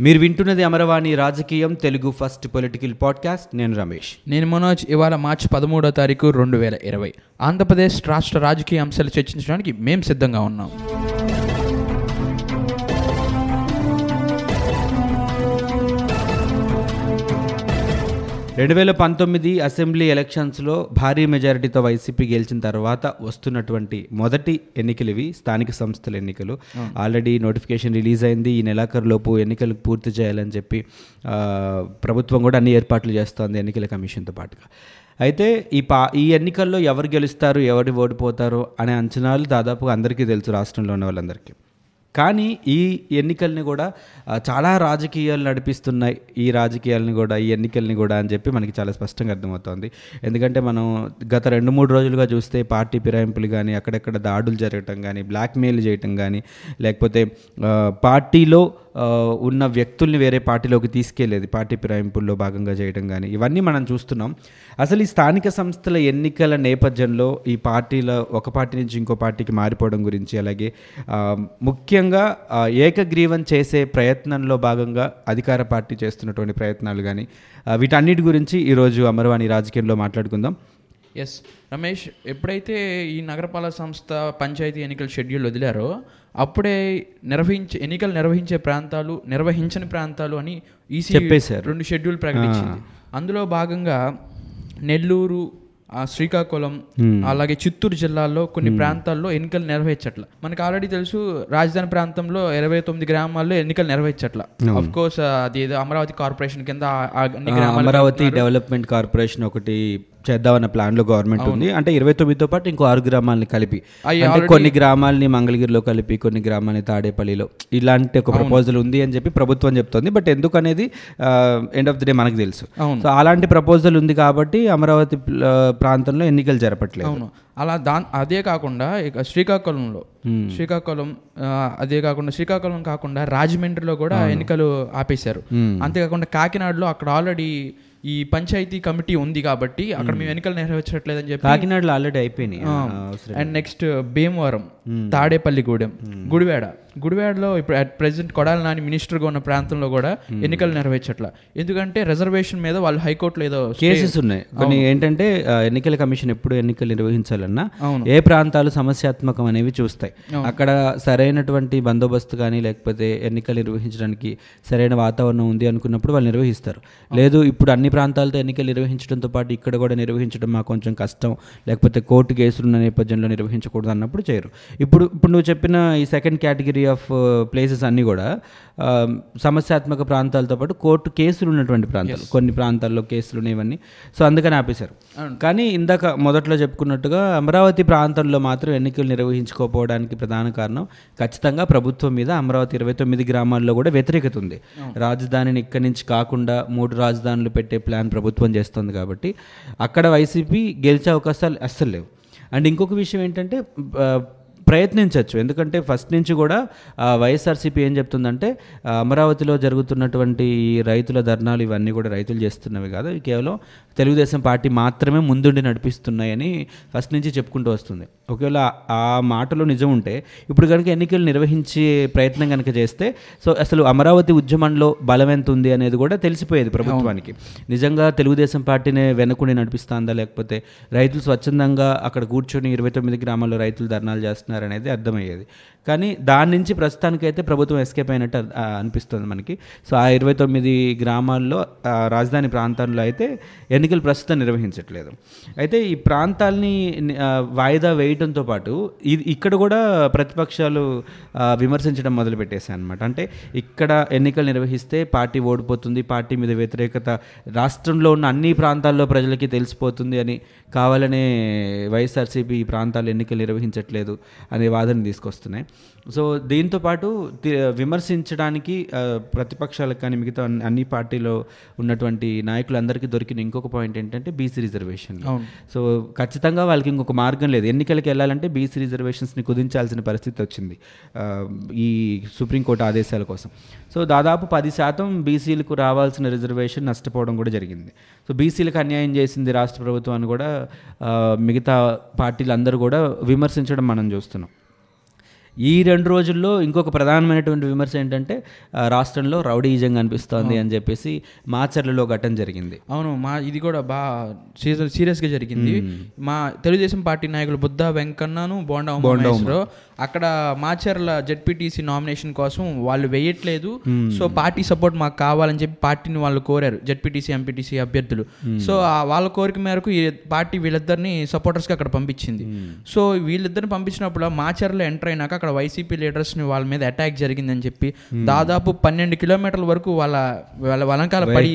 మీరు వింటున్నది అమరవాణి రాజకీయం తెలుగు ఫస్ట్ పొలిటికల్ పాడ్కాస్ట్. నేను రమేష్. నేను మనోజ్ ఇవాళ మార్చి పదమూడో తారీఖు రెండు వేల ఇరవై. ఆంధ్రప్రదేశ్ రాష్ట్ర రాజకీయ అంశాలు చర్చించడానికి మేము సిద్ధంగా ఉన్నాం. రెండు వేల పంతొమ్మిది అసెంబ్లీ ఎలక్షన్స్లో భారీ మెజారిటీతో వైసీపీ గెలిచిన తర్వాత వస్తున్నటువంటి మొదటి ఎన్నికలు ఇవి స్థానిక సంస్థల ఎన్నికలు. ఆల్రెడీ నోటిఫికేషన్ రిలీజ్ అయింది. ఈ నెలాఖరులోపు ఎన్నికలు పూర్తి చేయాలని చెప్పి ప్రభుత్వం కూడా అన్ని ఏర్పాట్లు చేస్తోంది ఎన్నికల కమిషన్తో పాటుగా. అయితే ఈ పా ఈ ఎన్నికల్లో ఎవరు గెలుస్తారు ఎవరు ఓడిపోతారు అనే అంచనాలు దాదాపుగా అందరికీ తెలుసు రాష్ట్రంలో ఉన్న వాళ్ళందరికీ. కానీ ఈ ఎన్నికల్ని కూడా చాలా రాజకీయాలు నడిపిస్తున్నాయి. ఈ రాజకీయాలని కూడా ఈ ఎన్నికల్ని కూడా అని చెప్పి మనకి చాలా స్పష్టంగా అర్థమవుతోంది. ఎందుకంటే మనం గత రెండు మూడు రోజులుగా చూస్తే పార్టీ ఫిరాయింపులు కానీ అక్కడెక్కడ దాడులు జరగటం కానీ బ్లాక్మెయిల్ చేయటం కానీ లేకపోతే పార్టీలో ఉన్న వ్యక్తుల్ని వేరే పార్టీలోకి తీసుకెళ్ళేది పార్టీ ఫిరాయింపుల్లో భాగంగా చేయడం కానీ ఇవన్నీ మనం చూస్తున్నాం. అసలు ఈ స్థానిక సంస్థల ఎన్నికల నేపథ్యంలో ఈ పార్టీల ఒక పార్టీ నుంచి ఇంకో పార్టీకి మారిపోవడం గురించి అలాగే ముఖ్యంగా ఏకగ్రీవం చేసే ప్రయత్నంలో భాగంగా అధికార పార్టీ చేస్తున్నటువంటి ప్రయత్నాలు కానీ వీటన్నిటి గురించి ఈరోజు అమరవాణి రాజకీయంలో మాట్లాడుకుందాం. ఎస్ రమేష్ ఎప్పుడైతే ఈ నగరపాలక సంస్థ పంచాయతీ ఎన్నికల షెడ్యూల్ వదిలారో అప్పుడే నిర్వహించే ఎన్నికలు నిర్వహించే ప్రాంతాలు నిర్వహించని ప్రాంతాలు అని ఈసీ చెప్పేశారు. రెండు షెడ్యూల్ ప్రకటించింది. అందులో భాగంగా నెల్లూరు శ్రీకాకుళం అలాగే చిత్తూరు జిల్లాల్లో కొన్ని ప్రాంతాల్లో ఎన్నికలు నిర్వహించట్ల. మనకు ఆల్రెడీ తెలుసు రాజధాని ప్రాంతంలో ఇరవై తొమ్మిది గ్రామాల్లో ఎన్నికలు నిర్వహించట్ల. అఫ్ కోర్స్ అది ఏదో అమరావతి కార్పొరేషన్ కింద అమరావతి డెవలప్మెంట్ కార్పొరేషన్ ఒకటి చేద్దామన్న ప్లాన్లో గవర్నమెంట్ ఉంది. అంటే ఇరవై తొమ్మిదితో పాటు ఇంకో ఆరు గ్రామాలని కలిపి. అంటే కొన్ని గ్రామాలని మంగళగిరిలో కలిపి కొన్ని గ్రామాలని తాడేపల్లిలో. ఇలాంటి ఒక ప్రపోజల్ ఉంది అని చెప్పి ప్రభుత్వం చెప్తోంది. బట్ ఎందుకు అనేది ఎండ్ ఆఫ్ ది డే మనకు తెలుసు. సో అలాంటి ప్రపోజల్ ఉంది కాబట్టి అమరావతి ప్రాంతంలో ఎన్నికలు జరపట్లేదు. అవును. అలా దా అదే కాకుండా ఇక శ్రీకాకుళంలో శ్రీకాకుళం అదే కాకుండా శ్రీకాకుళం కాకుండా రాజమండ్రిలో కూడా ఎన్నికలు ఆపేశారు. అంతేకాకుండా కాకినాడలో అక్కడ ఆల్రెడీ ఈ పంచాయతీ కమిటీ ఉంది కాబట్టి అక్కడ మేము ఎన్నికలు నిర్వహించట్లేదని చెప్పి కాకినాడలో ఆల్రెడీ అయిపోయినాయి. And next Bhimavaram Tadepalligudem Gudivada. గుడివాడలో ఇప్పుడు అట్ ప్రెసెంట్ కొడాలి నాని మినిస్టర్గా ఉన్న ప్రాంతంలో కూడా ఎన్నికలు నిర్వహించట్ల ఎందుకంటే రిజర్వేషన్ మీద వాళ్ళు హైకోర్టులో ఏదో కేసెస్ ఉన్నాయి. కొన్ని ఏంటంటే ఎన్నికల కమిషన్ ఎప్పుడు ఎన్నికలు నిర్వహించాలన్నా. ఏ ప్రాంతాలు సమస్యాత్మకం అనేవి చూస్తాయి. అక్కడ సరైనటువంటి బందోబస్తు కానీ లేకపోతే ఎన్నికలు నిర్వహించడానికి సరైన వాతావరణం ఉంది అనుకున్నప్పుడు వాళ్ళు నిర్వహిస్తారు. లేదు ఇప్పుడు అన్ని ప్రాంతాలతో ఎన్నికలు నిర్వహించడంతో పాటు ఇక్కడ కూడా నిర్వహించడం మాకు కొంచెం కష్టం లేకపోతే కోర్టు కేసులు ఉన్న నేపథ్యంలో నిర్వహించకూడదు అన్నప్పుడు చేయరు. ఇప్పుడు ఇప్పుడు నువ్వు చెప్పిన ఈ సెకండ్ కేటగిరీ ఆఫ్ ప్లేసెస్ అన్నీ కూడా ఆ, సమస్యాత్మక ప్రాంతాలతో పాటు కోర్టు కేసులు ఉన్నటువంటి ప్రాంతాలు కొన్ని ప్రాంతాల్లో కేసులు ఇవన్నీ సో అందుకని ఆపేశారు. కానీ ఇందాక మొదట్లో చెప్పుకున్నట్టుగా అమరావతి ప్రాంతంలో మాత్రం ఎన్నికలు నిర్వహించుకోకపోవడానికి ప్రధాన కారణం ఖచ్చితంగా ప్రభుత్వం మీద అమరావతి ఇరవై తొమ్మిది గ్రామాల్లో కూడా వ్యతిరేకత ఉంది. రాజధానిని ఇక్కడి నుంచి కాకుండా మూడు రాజధానులు పెట్టే ప్లాన్ ప్రభుత్వం చేస్తుంది కాబట్టి అక్కడ వైసీపీ గెలిచే అవకాశాలు అస్సలు లేవు. అండ్ ఇంకొక విషయం ఏంటంటే ప్రయత్నించవచ్చు. ఎందుకంటే ఫస్ట్ నుంచి కూడా వైఎస్ఆర్సీపీ ఏం చెప్తుందంటే అమరావతిలో జరుగుతున్నటువంటి ఈ రైతుల ధర్నాలు ఇవన్నీ కూడా రైతులు చేస్తున్నవి కాదు. కేవలం తెలుగుదేశం పార్టీ మాత్రమే ముందుండి నడిపిస్తున్నాయని ఫస్ట్ నుంచి చెప్పుకుంటూ వస్తుంది. ఒకవేళ ఆ మాటలో నిజం ఉంటే ఇప్పుడు కనుక ఎన్నికలు నిర్వహించే ప్రయత్నం కనుక చేస్తే సో అసలు అమరావతి ఉద్యమంలో బలం ఎంత ఉంది అనేది కూడా తెలిసిపోయేది ప్రభుత్వానికి. నిజంగా తెలుగుదేశం పార్టీనే వెనుకుండి నడిపిస్తుందా లేకపోతే రైతులు స్వచ్ఛందంగా అక్కడ కూర్చొని ఇరవై తొమ్మిది గ్రామాల్లో రైతులు ధర్నాలు చేస్తున్నారు అనేది అర్థమయ్యేది. కానీ దాని నుంచి ప్రస్తుతానికైతే ప్రభుత్వం ఎస్కేప్ అయినట్టు అనిపిస్తుంది మనకి. సో ఆ ఇరవై తొమ్మిది గ్రామాల్లో రాజధాని ప్రాంతాల్లో అయితే ఎన్నికలు ప్రస్తుతం నిర్వహించట్లేదు. అయితే ఈ ప్రాంతాల్ని వాయిదా వేయడంతో పాటు ఇది ఇక్కడ కూడా ప్రతిపక్షాలు విమర్శించడం మొదలుపెట్టేశాయి అనమాట అంటే ఇక్కడ ఎన్నికలు నిర్వహిస్తే పార్టీ ఓడిపోతుంది పార్టీ మీద వ్యతిరేకత రాష్ట్రంలో ఉన్న అన్ని ప్రాంతాల్లో ప్రజలకి తెలిసిపోతుంది అని కావాలనే వైఎస్ఆర్సీపీ ఈ ప్రాంతాలు ఎన్నికలు నిర్వహించట్లేదు అనే వాదన తీసుకొస్తున్నాయి. సో దీంతో పాటు విమర్శించడానికి ప్రతిపక్షాలకు కానీ మిగతా అన్ని- పార్టీలో ఉన్నటువంటి నాయకులందరికీ దొరికిన ఇంకొక పాయింట్ ఏంటంటే బీసీ రిజర్వేషన్. సో ఖచ్చితంగా వాళ్ళకి ఇంకొక మార్గం లేదు. ఎన్నికలకు వెళ్ళాలంటే బీసీ రిజర్వేషన్స్ని కుదించాల్సిన పరిస్థితి వచ్చింది ఈ సుప్రీంకోర్టు ఆదేశాల కోసం. సో దాదాపు పది శాతం బీసీలకు రావాల్సిన రిజర్వేషన్ నష్టపోవడం కూడా జరిగింది. సో బీసీలకు అన్యాయం చేసింది రాష్ట్ర ప్రభుత్వం అని కూడా మిగతా పార్టీలు అందరూ కూడా విమర్శించడం మనం చూస్తున్నాం. ఈ రెండు రోజుల్లో ఇంకొక ప్రధానమైనటువంటి విమర్శ ఏంటంటే రాష్ట్రంలో రౌడీజం కనిపిస్తోంది అని చెప్పేసి మాచర్లలో ఘటన జరిగింది. అవును మా ఇది కూడా బాగా సీరియస్ సీరియస్గా జరిగింది. మా తెలుగుదేశం పార్టీ నాయకులు బుద్ధ వెంకన్నను బోండా ఉమామహేశ్వరరావు అక్కడ మాచర్ల జెడ్పీటీసీ నామినేషన్ కోసం వాళ్ళు వేయట్లేదు. సో పార్టీ సపోర్ట్ మాకు కావాలని చెప్పి పార్టీని వాళ్ళు కోరారు జెడ్పీటీసీ ఎంపీటీసీ అభ్యర్థులు. సో వాళ్ళ కోరిక మేరకు ఈ పార్టీ వీళ్ళిద్దరిని సపోర్టర్స్కి అక్కడ పంపించింది. సో వీళ్ళిద్దరిని పంపించినప్పుడు మాచర్లో ఎంటర్ అయినాక అక్కడ వైసీపీ లీడర్స్ని వాళ్ళ మీద అటాక్ జరిగిందని చెప్పి దాదాపు పన్నెండు కిలోమీటర్ల వరకు వాళ్ళ వాళ్ళ వెనకాల పడి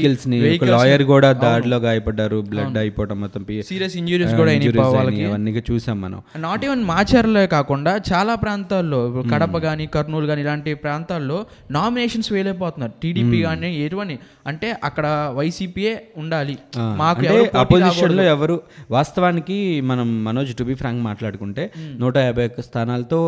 లాయర్ కూడా దాడిలో గాయపడ్డారు బ్లడ్ అయిపోవడం మొత్తం సీరియస్ ఇంజురీస్ కూడా అవన్నీ చూసాం మనం. నాట్ ఈవెన్ మాచర్లే కాకుండా చాలా ప్రాంతాల్లో ఇప్పుడు కడప కానీ కర్నూలు కానీ ఇలాంటి ప్రాంతాల్లో నామినేషన్స్ వేయలేకపోతున్నారు టీడీపీ కానీ ఎటువంటి అంటే అక్కడ వైసీపీయే ఉండాలి. మాకు అంటే ఎవరు వాస్తవానికి మనం మనోజ్ టు బి ఫ్రాంక్ మాట్లాడుకుంటే నూట యాభై ఒక్క స్థానాలతో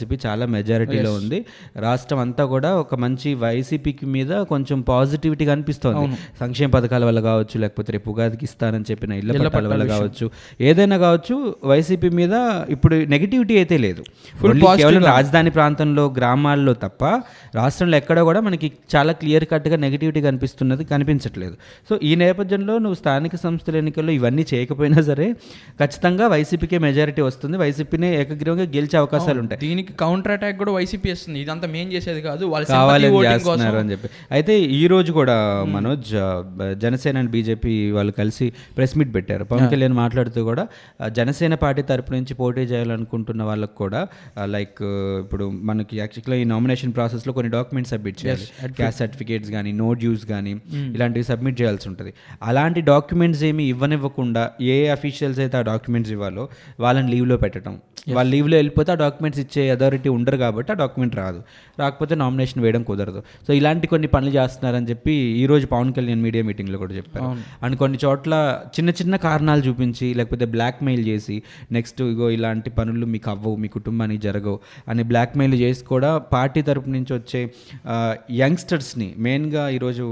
వైఎస్ఆర్సీపీ చాలా మెజారిటీలో ఉంది. రాష్ట్రం అంతా కూడా ఒక మంచి వైసీపీకి మీద కొంచెం పాజిటివిటీ కనిపిస్తోంది. సంక్షేమ పథకాల వల్ల కావచ్చు లేకపోతే రేపు ఉగాదికి ఇస్తానని చెప్పిన ఇళ్ళ పట్టాల వల్ల కావచ్చు ఏదైనా కావచ్చు వైసీపీ మీద ఇప్పుడు నెగిటివిటీ అయితే లేదు. కేవలం రాజధాని ప్రాంతంలో గ్రామాల్లో తప్ప రాష్ట్రంలో ఎక్కడ కూడా మనకి చాలా క్లియర్ కట్గా నెగిటివిటీ కనిపిస్తున్నది కనిపించట్లేదు. సో ఈ నేపథ్యంలో నువ్వు స్థానిక సంస్థల ఎన్నికల్లో ఇవన్నీ చేయకపోయినా సరే ఖచ్చితంగా వైసీపీకే మెజారిటీ వస్తుంది. వైసీపీనే ఏకగ్రీవంగా గెలిచే అవకాశాలు ఉంటాయి. దీనికి కౌంటర్ అటాక్ కూడా వైసీపీ వేస్తుంది. ఇదంతా మేం చేసేది కాదు. వాళ్ళ అని చెప్పి. అయితే ఈ రోజు కూడా మనోజ్ జనసేన అండ్ బీజేపీ వాళ్ళు కలిసి ప్రెస్ మీట్ పెట్టారు. పవన్ కళ్యాణ్ మాట్లాడుతూ కూడా జనసేన పార్టీ తరపు నుంచి పోటీ చేయాలనుకుంటున్న వాళ్ళకు కూడా లైక్ ఇప్పుడు మనకి యాక్చువల్గా ఈ నామినేషన్ ప్రాసెస్లో కొన్ని డాక్యుమెంట్స్ సబ్మిట్ చేయాలి. క్యాస్ట్ సర్టిఫికేట్స్ కానీ నో డ్యూస్ కానీ ఇలాంటివి సబ్మిట్ చేయాల్సి ఉంటుంది. అలాంటి డాక్యుమెంట్స్ ఏమి ఇవ్వనివ్వకుండా ఏ అఫీషియల్స్ అయితే ఆ డాక్యుమెంట్స్ ఇవ్వాలో వాళ్ళని లీవ్లో పెట్టడం వాళ్ళ లీవ్లో వెళ్ళిపోతే ఆ డాక్యుమెంట్స్ ఇచ్చే అథారిటీ ఉండరు కాబట్టి ఆ డాక్యుమెంట్ రాదు. రాకపోతే నామినేషన్ వేయడం కుదరదు. సో ఇలాంటి కొన్ని పనులు చేస్తున్నారని చెప్పి ఈ రోజు పవన్ కళ్యాణ్ మీడియా మీటింగ్లో కూడా చెప్పారు. అండ్ కొన్ని చోట్ల చిన్న చిన్న కారణాలు చూపించి లేకపోతే బ్లాక్ మెయిల్ చేసి నెక్స్ట్ ఇగో ఇలాంటి పనులు మీకు అవ్వవు మీ కుటుంబానికి జరగవు అని బ్లాక్ మెయిల్ చేసి కూడా పార్టీ తరపు నుంచి వచ్చే యంగ్స్టర్స్ని మెయిన్గా ఈరోజు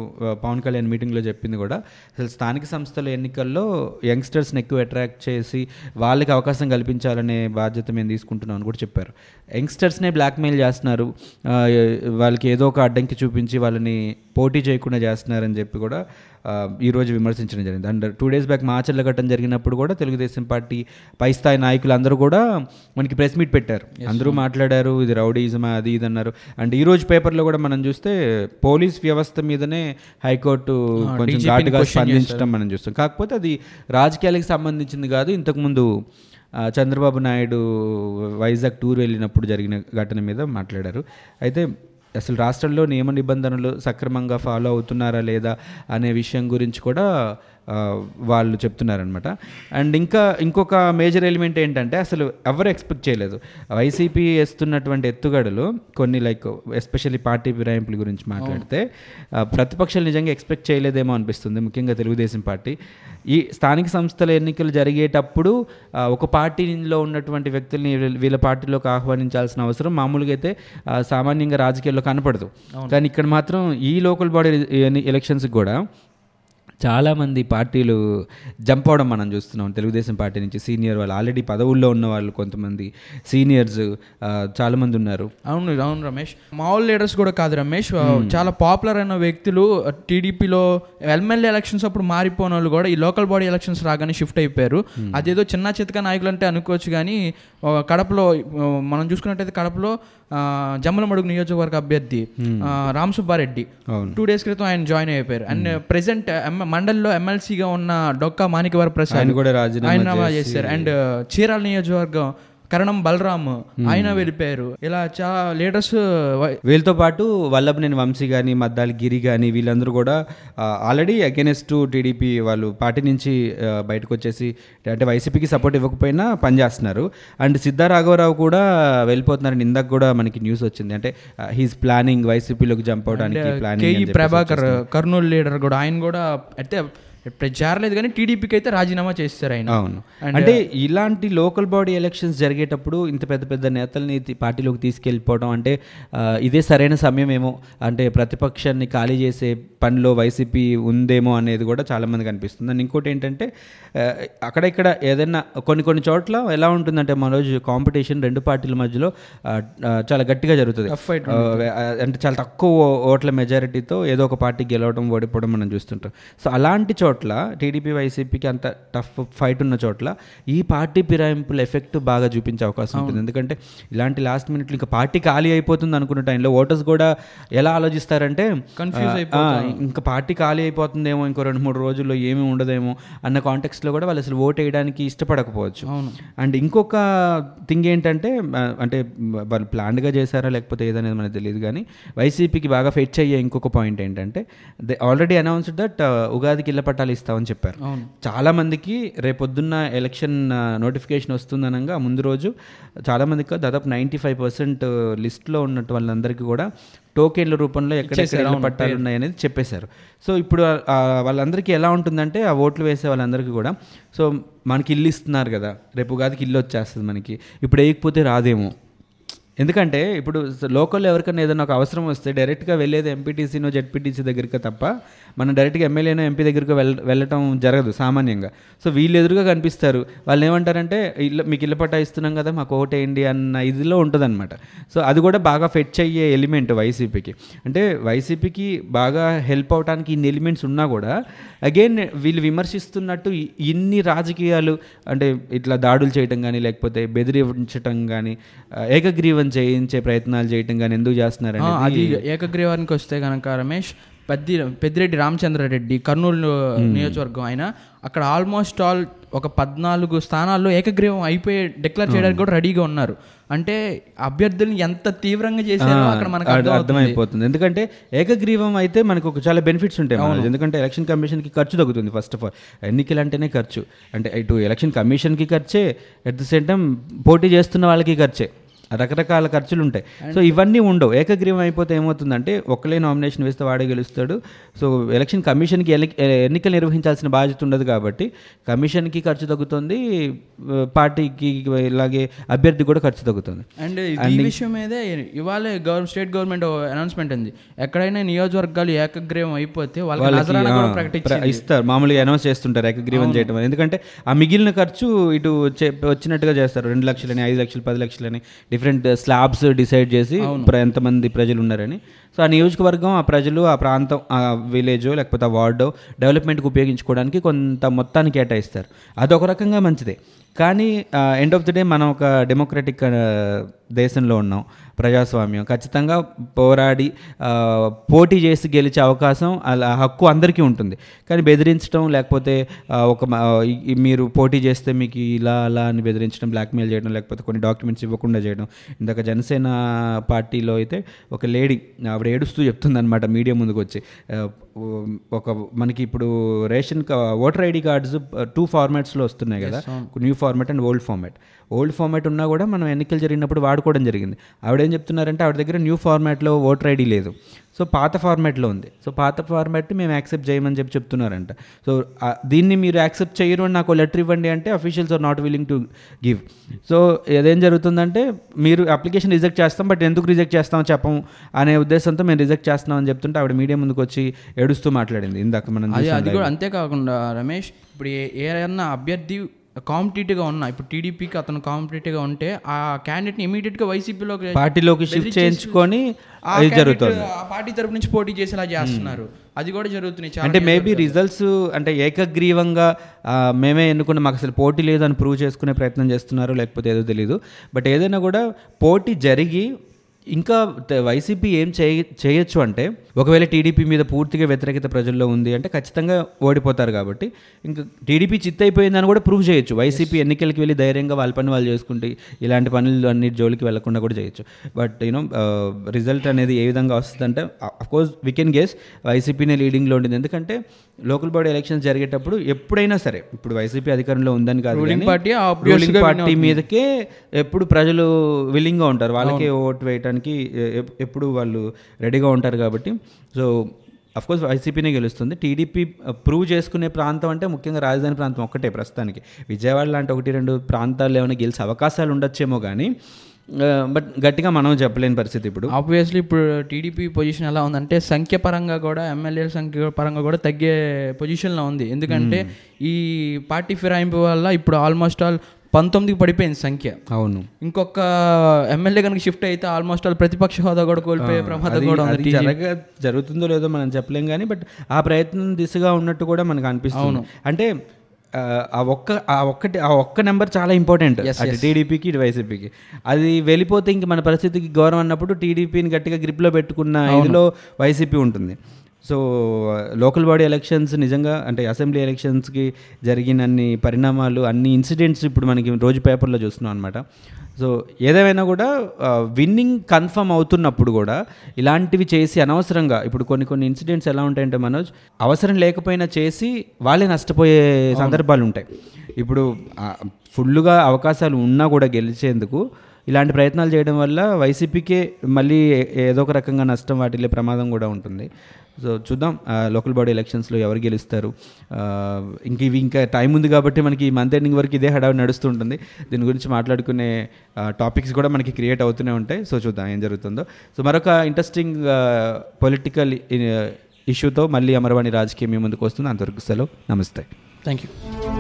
పవన్ కళ్యాణ్ మీటింగ్లో చెప్పింది కూడా అసలు స్థానిక సంస్థల ఎన్నికల్లో యంగ్స్టర్స్ని ఎక్కువ అట్రాక్ట్ చేసి వాళ్ళకి అవకాశం కల్పించాలనే బాధ్యత మేము తీసుకుంటున్నాం అని కూడా చెప్పారు. యంగ్స్టర్స్నే బ్లాక్మెయిల్ చేస్తున్నారు. వాళ్ళకి ఏదో ఒక అడ్డంకి చూపించి వాళ్ళని పోటీ చేయకుండా చేస్తున్నారని చెప్పి కూడా ఆ, ఈ రోజు విమర్శించడం జరిగింది. And two days back Macherla ఘట్టం జరిగినప్పుడు కూడా తెలుగుదేశం పార్టీ పై స్థాయి నాయకులు అందరూ కూడా మనకి ప్రెస్ మీట్ పెట్టారు. అందరూ మాట్లాడారు ఇది రౌడీజమా అది ఇది అన్నారు. అండ్ ఈ రోజు పేపర్లో కూడా మనం చూస్తే పోలీస్ వ్యవస్థ మీదనే హైకోర్టు కొంచెం ఘాటుగా స్పందించడం మనం చూస్తాం. కాకపోతే అది రాజకీయాలకు సంబంధించింది కాదు. ఇంతకుముందు చంద్రబాబు నాయుడు వైజాగ్ టూర్ వెళ్ళినప్పుడు జరిగిన ఘటన మీద మాట్లాడారు. అయితే అసలు రాష్ట్రంలో నియమ నిబంధనలు సక్రమంగా ఫాలో అవుతున్నారా లేదా అనే విషయం గురించి కూడా వాళ్ళు చెప్తున్నారనమాట అండ్ ఇంకా ఇంకొక మేజర్ ఎలిమెంట్ ఏంటంటే అసలు ఎవరు ఎక్స్పెక్ట్ చేయలేదు. వైసీపీ వేస్తున్నటువంటి ఎత్తుగడలు కొన్ని లైక్ ఎస్పెషల్లీ పార్టీ ఫిరాయింపుల గురించి మాట్లాడితే ప్రతిపక్షాలు నిజంగా ఎక్స్పెక్ట్ చేయలేదేమో అనిపిస్తుంది. ముఖ్యంగా తెలుగుదేశం పార్టీ. ఈ స్థానిక సంస్థల ఎన్నికలు జరిగేటప్పుడు ఒక పార్టీలో ఉన్నటువంటి వ్యక్తుల్ని వీళ్ళ- పార్టీలోకి ఆహ్వానించాల్సిన అవసరం మామూలుగా అయితే సామాన్యంగా రాజకీయాల్లో కనపడదు. కానీ ఇక్కడ మాత్రం ఈ లోకల్ బాడీ ఎలక్షన్స్కి కూడా చాలామంది పార్టీలు జంప్ అవడం మనం చూస్తున్నాం. తెలుగుదేశం పార్టీ నుంచి సీనియర్ వాళ్ళు ఆల్రెడీ పదవుల్లో ఉన్న వాళ్ళు కొంతమంది సీనియర్స్ చాలామంది ఉన్నారు. అవును అవును రమేష్. మామూలు లీడర్స్ కూడా కాదు రమేష్. చాలా పాపులర్ అయిన వ్యక్తులు టీడీపీలో ఎమ్మెల్యే ఎలక్షన్స్ అప్పుడు మారిపోయిన వాళ్ళు కూడా ఈ లోకల్ బాడీ ఎలక్షన్స్ రాగానే షిఫ్ట్ అయిపోయారు. అదేదో చిన్న చితక నాయకులు అంటే అనుకోవచ్చు కానీ కడపలో మనం చూసుకున్నట్టయితే కడపలో జమ్మలమడుగు నియోజకవర్గ అభ్యర్థి రామ్ సుబ్బారెడ్డి. టూ డేస్ క్రితం ఆయన జాయిన్ అయిపోయారు. అండ్ ప్రెసెంట్ మండలిలో ఎమ్మెల్సీగా ఉన్న డొక్కా మాణికవర ప్రసాద్ ఆయన చేశారు. అండ్ చీరాల నియోజకవర్గం కరణం బలరామ్ ఆయన వెళ్ళిపోయారు. ఇలా చాలా లీడర్స్ వీళ్ళతో పాటు వల్లభనేని వంశీ కానీ మద్దాలి గిరి కానీ వీళ్ళందరూ కూడా ఆల్రెడీ అగెనెస్ట్ టీడీపీ వాళ్ళు పార్టీ నుంచి బయటకు వచ్చేసి అంటే వైసీపీకి సపోర్ట్ ఇవ్వకపోయినా పనిచేస్తున్నారు అండ్ సిద్ధా రాఘవరావు కూడా వెళ్ళిపోతున్నారని ఇందాక కూడా మనకి న్యూస్ వచ్చింది. అంటే హీస్ ప్లానింగ్ వైసీపీలోకి జంప్ అవడానికి ప్లానింగ్ ప్రభాకర్ కర్నూలు లీడర్ కూడా ఆయన కూడా అయితే ఇప్పుడు జారలేదు కానీ టీడీపీకి అయితే రాజీనామా చేస్తారు ఆయన. అవును. అంటే ఇలాంటి లోకల్ బాడీ ఎలక్షన్స్ జరిగేటప్పుడు ఇంత పెద్ద పెద్ద నేతల్ని పార్టీలోకి తీసుకెళ్ళిపోవడం అంటే ఆ, ఇదే సరైన సమయమేమో. అంటే ప్రతిపక్షాన్ని ఖాళీ చేసే పనిలో వైసీపీ ఉందేమో అనేది కూడా చాలా మందికి అనిపిస్తుంది. అండ్ ఇంకోటి ఏంటంటే ఆ, అక్కడ ఇక్కడ ఏదైనా కొన్ని కొన్ని చోట్ల ఎలా ఉంటుందంటే మన రోజు కాంపిటీషన్ రెండు పార్టీల మధ్యలో చాలా గట్టిగా జరుగుతుంది. అంటే చాలా తక్కువ ఓట్ల మెజారిటీతో ఏదో ఒక పార్టీ గెలవడం ఓడిపోవడం మనం చూస్తుంటాం. సో అలాంటి చోట్ల టీడీపీ వైసీపీకి అంత టఫ్ ఫైట్ ఉన్న చోట్ల ఈ పార్టీ ఫిరాయింపుల ఎఫెక్ట్ బాగా చూపించే అవకాశం ఉంటుంది. ఎందుకంటే ఇలాంటి లాస్ట్ మినిట్లో ఇంకా పార్టీ ఖాళీ అయిపోతుంది అనుకున్న టైంలో ఓటర్స్ కూడా ఎలా ఆలోచిస్తారంటే ఇంకా పార్టీ ఖాళీ అయిపోతుందేమో ఇంకో రెండు మూడు రోజుల్లో ఏమీ ఉండదేమో అన్న కాంటెక్స్లో కూడా వాళ్ళు అసలు ఓట్ వేయడానికి ఇష్టపడకపోవచ్చు. అండ్ ఇంకొక థింగ్ ఏంటంటే అంటే వాళ్ళు ప్లాన్డ్గా చేశారా లేకపోతే ఏదనేది మనకు తెలియదు కానీ వైసీపీకి బాగా ఫెచ్ అయ్యే ఇంకొక పాయింట్ ఏంటంటే దే ఆల్రెడీ అనౌన్స్డ్ దట్ ఉగాదికి ఇళ్ళ పట్టాలు ఇస్తామని చెప్పారు. అవును. చాలా మందికి రేపొద్దున్న ఎలక్షన్ నోటిఫికేషన్ వస్తుందనగా ముందు రోజు చాలా మందికి దాదాపు నైంటీ ఫైవ్ పర్సెంట్ లిస్ట్లో ఉన్నట్టు వాళ్ళందరికీ కూడా టోకెన్ల రూపంలో ఎక్కడెక్కడ ఇళ్ళ పట్టాలు ఉన్నాయనేది చెప్పేశారు. సో ఇప్పుడు వాళ్ళందరికీ ఎలా ఉంటుందంటే ఆ ఓట్లు వేసే వాళ్ళందరికీ కూడా సో మనకి ఇల్లు ఇస్తున్నారు కదా రేపు ఉగాదికి ఇల్లు వచ్చేస్తుంది మనకి. ఇప్పుడు వేయకపోతే రాదేమో. ఎందుకంటే ఇప్పుడు లోకల్లో ఎవరికైనా ఏదైనా ఒక అవసరం వస్తే డైరెక్ట్గా వెళ్ళేది ఎంపీటీసీనో జెడ్పీటీసీ దగ్గరికి తప్ప మనం డైరెక్ట్గా ఎమ్మెల్యేనో ఎంపీ దగ్గరికి వెళ్ళ వెళ్ళటం జరగదు సామాన్యంగా. సో వీళ్ళు ఎదురుగా కనిపిస్తారు. వాళ్ళు ఏమంటారంటే ఇల్లు మీకు ఇల్లు పట్టా ఇస్తున్నాం కదా మాకు ఓటేయండి అన్న ఇదిలో ఉంటుందన్నమాట. సో అది కూడా బాగా ఫెచ్ అయ్యే ఎలిమెంట్ వైసీపీకి అంటే వైసీపీకి బాగా హెల్ప్ అవడానికి ఇన్ని ఎలిమెంట్స్ ఉన్నా కూడా అగైన్ వీళ్ళు విమర్శిస్తున్నట్టు ఇన్ని రాజకీయాలు అంటే ఇట్లా దాడులు చేయటం కానీ లేకపోతే బెదిరించటం కానీ ఏకగ్రీవం ఏకగ్రీవం చేయించే ప్రయత్నాలు చేయటం కానీ ఎందుకు చేస్తున్నారు అది ఏకగ్రీవానికి వస్తే కనుక రమేష్ పెద్ది పెద్దిరెడ్డి రామచంద్రారెడ్డి కర్నూలు నియోజకవర్గం ఆయన అక్కడ ఆల్మోస్ట్ ఆల్ ఒక పద్నాలుగు స్థానాల్లో ఏకగ్రీవం అయిపోయి డిక్లేర్ చేయడానికి కూడా రెడీగా ఉన్నారు. అంటే అభ్యర్థుల్ని ఎంత తీవ్రంగా చేశారో అక్కడ మనకు. అర్థమైపోతుంది ఎందుకంటే ఏకగ్రీవం అయితే మనకు ఒక చాలా బెనిఫిట్స్ ఉంటాయి. ఎందుకంటే ఎలక్షన్ కమిషన్కి ఖర్చు తగ్గుతుంది ఫస్ట్ ఆఫ్ ఆల్ ఎన్నికలు అంటేనే ఖర్చు. అంటే ఇటు ఎలక్షన్ కమిషన్కి ఖర్చే అట్ ది సేమ్ టైం పోటీ చేస్తున్న వాళ్ళకి ఖర్చే. రకరకాల ఖర్చులు ఉంటాయి సో ఇవన్నీ ఉండవు. ఏకగ్రీవం అయిపోతే ఏమవుతుందంటే ఒక్కలే నామినేషన్ వేస్తే వాడే గెలుస్తాడు. సో ఎలక్షన్ కమిషన్కి ఎన్నికలు నిర్వహించాల్సిన బాధ్యత ఉండదు కాబట్టి కమిషన్కి ఖర్చు తగ్గుతుంది పార్టీకి ఇలాగే అభ్యర్థి కూడా ఖర్చు తగ్గుతుంది. అండ్ ఈ విషయం మీదే ఇవాళ గవర్నమెంట్ స్టేట్ గవర్నమెంట్ అనౌన్స్మెంట్ ఉంది. ఎక్కడైనా నియోజకవర్గాలు ఏకగ్రీవం అయిపోతే వాళ్ళకి ఇస్తారు. మామూలుగా అనౌన్స్ చేస్తుంటారు ఏకగ్రీవం అని. ఎందుకంటే ఆ మిగిలిన ఖర్చు ఇటు వచ్చినట్టుగా చేస్తారు. రెండు లక్షలని ఐదు లక్షలు పది లక్షలని డిఫరెంట్ స్లాబ్స్ డిసైడ్ చేసి ఎంతమంది ప్రజలు ఉన్నారని సో ఆ నియోజకవర్గం ఆ ప్రజలు ఆ ప్రాంతం ఆ విలేజో లేకపోతే ఆ వార్డో డెవలప్మెంట్కి ఉపయోగించుకోవడానికి కొంత మొత్తాన్ని కేటాయిస్తారు. అదొక రకంగా మంచిదే. కానీ ఎండ్ ఆఫ్ ది డే మనం ఒక డెమోక్రటిక్ దేశంలో ఉన్నాం ప్రజాస్వామ్యం. ఖచ్చితంగా పోరాడి పోటీ చేసి గెలిచే అవకాశం అలా హక్కు అందరికీ ఉంటుంది. కానీ బెదిరించడం లేకపోతే ఒక మీరు పోటీ చేస్తే మీకు ఇలా అలా అని బెదిరించడం బ్లాక్మెయిల్ చేయడం లేకపోతే కొన్ని డాక్యుమెంట్స్ ఇవ్వకుండా చేయడం ఇందాక జనసేన పార్టీలో అయితే ఒక లేడీ ఆవిడ ఏడుస్తూ చెప్తుందనమాట మీడియా ముందుకు వచ్చి ఒక మనకి ఇప్పుడు ration voter ID cards two ఫార్మాట్స్లో వస్తున్నాయి కదా. New format and old format old format ఉన్నా కూడా మనం ఎన్నికలు జరిగినప్పుడు వాడుకోవడం జరిగింది. ఆవిడ ఏం చెప్తున్నారంటే ఆవిడ దగ్గర న్యూ ఫార్మాట్లో ఓటర్ ఐడి లేదు. సో పాత ఫార్మాట్లో ఉంది. సో పాత ఫార్మాట్ మేము యాక్సెప్ట్ చేయమని చెప్పి చెప్తున్నారంట. సో దీన్ని మీరు యాక్సెప్ట్ చేయరు అని నాకు లెటర్ ఇవ్వండి అంటే officials are not willing to give so అదేం జరుగుతుందంటే మీరు అప్లికేషన్ రిజెక్ట్ చేస్తాం బట్ ఎందుకు రిజెక్ట్ చేస్తామో చెప్పము అనే ఉద్దేశంతో మేము రిజెక్ట్ చేస్తున్నాం అని చెప్తుంటే ఆవిడ మీడియా ముందుకు వచ్చి ఏడుస్తూ మాట్లాడింది ఇందాక మనం అది అది కూడా అంతేకాకుండా రమేష్ ఇప్పుడు ఏదైనా అభ్యర్థి కాంపిటేటివ్గా ఉన్నా ఇప్పుడు టీడీపీకి అతను కాంపిటేటివ్గా ఉంటే ఆ క్యాండిడేట్ని ఇమీడియట్గా వైసీపీలోకి పార్టీలోకి షిఫ్ట్ చేయించుకొని candidate జరుగుతుంది. ఆ పార్టీ తరపు నుంచి పోటీ చేసేలా చేస్తున్నారు. అది కూడా జరుగుతున్నాయి. అంటే మేబీ రిజల్ట్స్ అంటే ఏకగ్రీవంగా మేమే ఎన్నుకున్న మాకు అసలు పోటీ లేదు అని ప్రూవ్ చేసుకునే ప్రయత్నం చేస్తున్నారు లేకపోతే ఏదో తెలియదు బట్ ఏదైనా కూడా పోటీ జరిగి ఇంకా వైసీపీ ఏం చేయ చేయొచ్చు అంటే ఒకవేళ టీడీపీ మీద పూర్తిగా వ్యతిరేకత ప్రజల్లో ఉంది అంటే ఖచ్చితంగా ఓడిపోతారు కాబట్టి ఇంకా టీడీపీ చిత్తైపోయిందని కూడా ప్రూవ్ చేయొచ్చు. వైసీపీ ఎన్నికలకి వెళ్ళి ధైర్యంగా వాళ్ళ పని వాళ్ళు చేసుకుంటే ఇలాంటి పనులు అన్ని జోలికి వెళ్ళకుండా కూడా చేయొచ్చు. బట్ యూనో రిజల్ట్ అనేది ఏ విధంగా వస్తుందంటే కోర్స్ వీ కెన్ గెస్ వైసీపీనే లీడింగ్లో ఉండింది. ఎందుకంటే లోకల్ బాడీ ఎలక్షన్స్ జరిగేటప్పుడు ఎప్పుడైనా సరే ఇప్పుడు వైసీపీ అధికారంలో ఉందని కాదు win పార్టీ మీదకే ఎప్పుడు ప్రజలు విల్లింగ్గా ఉంటారు. వాళ్ళకే ఓట్ వేయడానికి ఎ- ఎప్పుడు వాళ్ళు రెడీగా ఉంటారు కాబట్టి. సో కోర్స్ వైసీపీనే గెలుస్తుంది. టీడీపీ ప్రూవ్ చేసుకునే ప్రాంతం అంటే ముఖ్యంగా రాజధాని ప్రాంతం ఒక్కటే ప్రస్తుతానికి. విజయవాడ లాంటి ఒకటి రెండు ప్రాంతాల్లో ఏమైనా గెలిచే అవకాశాలు ఉండొచ్చేమో కానీ బట్ గట్టిగా మనం చెప్పలేని పరిస్థితి ఇప్పుడు. ఆబ్వియస్లీ ఇప్పుడు టీడీపీ పొజిషన్ ఎలా ఉందంటే సంఖ్య పరంగా కూడా ఎమ్మెల్యేల సంఖ్య పరంగా కూడా తగ్గే పొజిషన్లో ఉంది. ఎందుకంటే ఈ పార్టీ ఫిరాయింపు వల్ల ఇప్పుడు ఆల్మోస్ట్ ఆల్ పంతొమ్మిదికి పడిపోయింది సంఖ్య. అవును. ఇంకొక ఎమ్మెల్యే కనుక షిఫ్ట్ అయితే ఆల్మోస్ట్ ఆల్ ప్రతిపక్ష హోదా కూడా కోల్పోయే ప్రమాదం కూడా ఉంది. జరగ జరుగుతుందో లేదో మనం చెప్పలేం కానీ బట్ ఆ ప్రయత్నం దిశగా ఉన్నట్టు కూడా మనకు అనిపిస్తుంది. అంటే ఆ, ఆ ఒక్క ఆ ఒక్కటి ఆ ఒక్క నెంబర్ చాలా ఇంపార్టెంట్ అటు టీడీపీకి ఇటు వైసీపీకి. అది వెళ్ళిపోతే ఇంక మన పరిస్థితికి గౌరవం అన్నప్పుడు టీడీపీని గట్టిగా గ్రిప్లో పెట్టుకున్న ఇదిలో వైసీపీ ఉంటుంది. సో లోకల్ బాడీ ఎలక్షన్స్ నిజంగా అంటే అసెంబ్లీ ఎలక్షన్స్కి జరిగినన్ని పరిణామాలు అన్ని ఇన్సిడెంట్స్ ఇప్పుడు మనకి రోజు పేపర్లో చూస్తున్నాం అనమాట సో ఏదేమైనా కూడా విన్నింగ్ కన్ఫర్మ్ అవుతున్నప్పుడు కూడా ఇలాంటివి చేసి అనవసరంగా ఇప్పుడు కొన్ని కొన్ని ఇన్సిడెంట్స్ ఎలా ఉంటాయంటే మనోజ్ అవసరం లేకపోయినా చేసి వాళ్ళే నష్టపోయే సందర్భాలు ఉంటాయి. ఇప్పుడు ఫుల్గా అవకాశాలు ఉన్నా కూడా గెలిచేందుకు ఇలాంటి ప్రయత్నాలు చేయడం వల్ల వైసీపీకే మళ్ళీ ఏదో ఒక రకంగా నష్టం వాటిల్లే ప్రమాదం కూడా ఉంటుంది. సో చూద్దాం. లోకల్ బాడీ ఎలక్షన్స్లో ఎవరు గెలుస్తారు? ఇంక ఇవి ఇంకా టైం ఉంది కాబట్టి మనకి ఈ మంత్ ఎండింగ్ వరకు ఇదే హడావి నడుస్తుంటుంది. దీని గురించి మాట్లాడుకునే టాపిక్స్ కూడా మనకి క్రియేట్ అవుతూనే ఉంటాయి. సో చూద్దాం ఏం జరుగుతుందో. సో మరొక ఇంట్రెస్టింగ్ పొలిటికల్ ఇష్యూతో మళ్ళీ అమరవాణి రాజకీయం మీ ముందుకు వస్తుంది. అంతవరకు సెలవు. నమస్తే. Thank you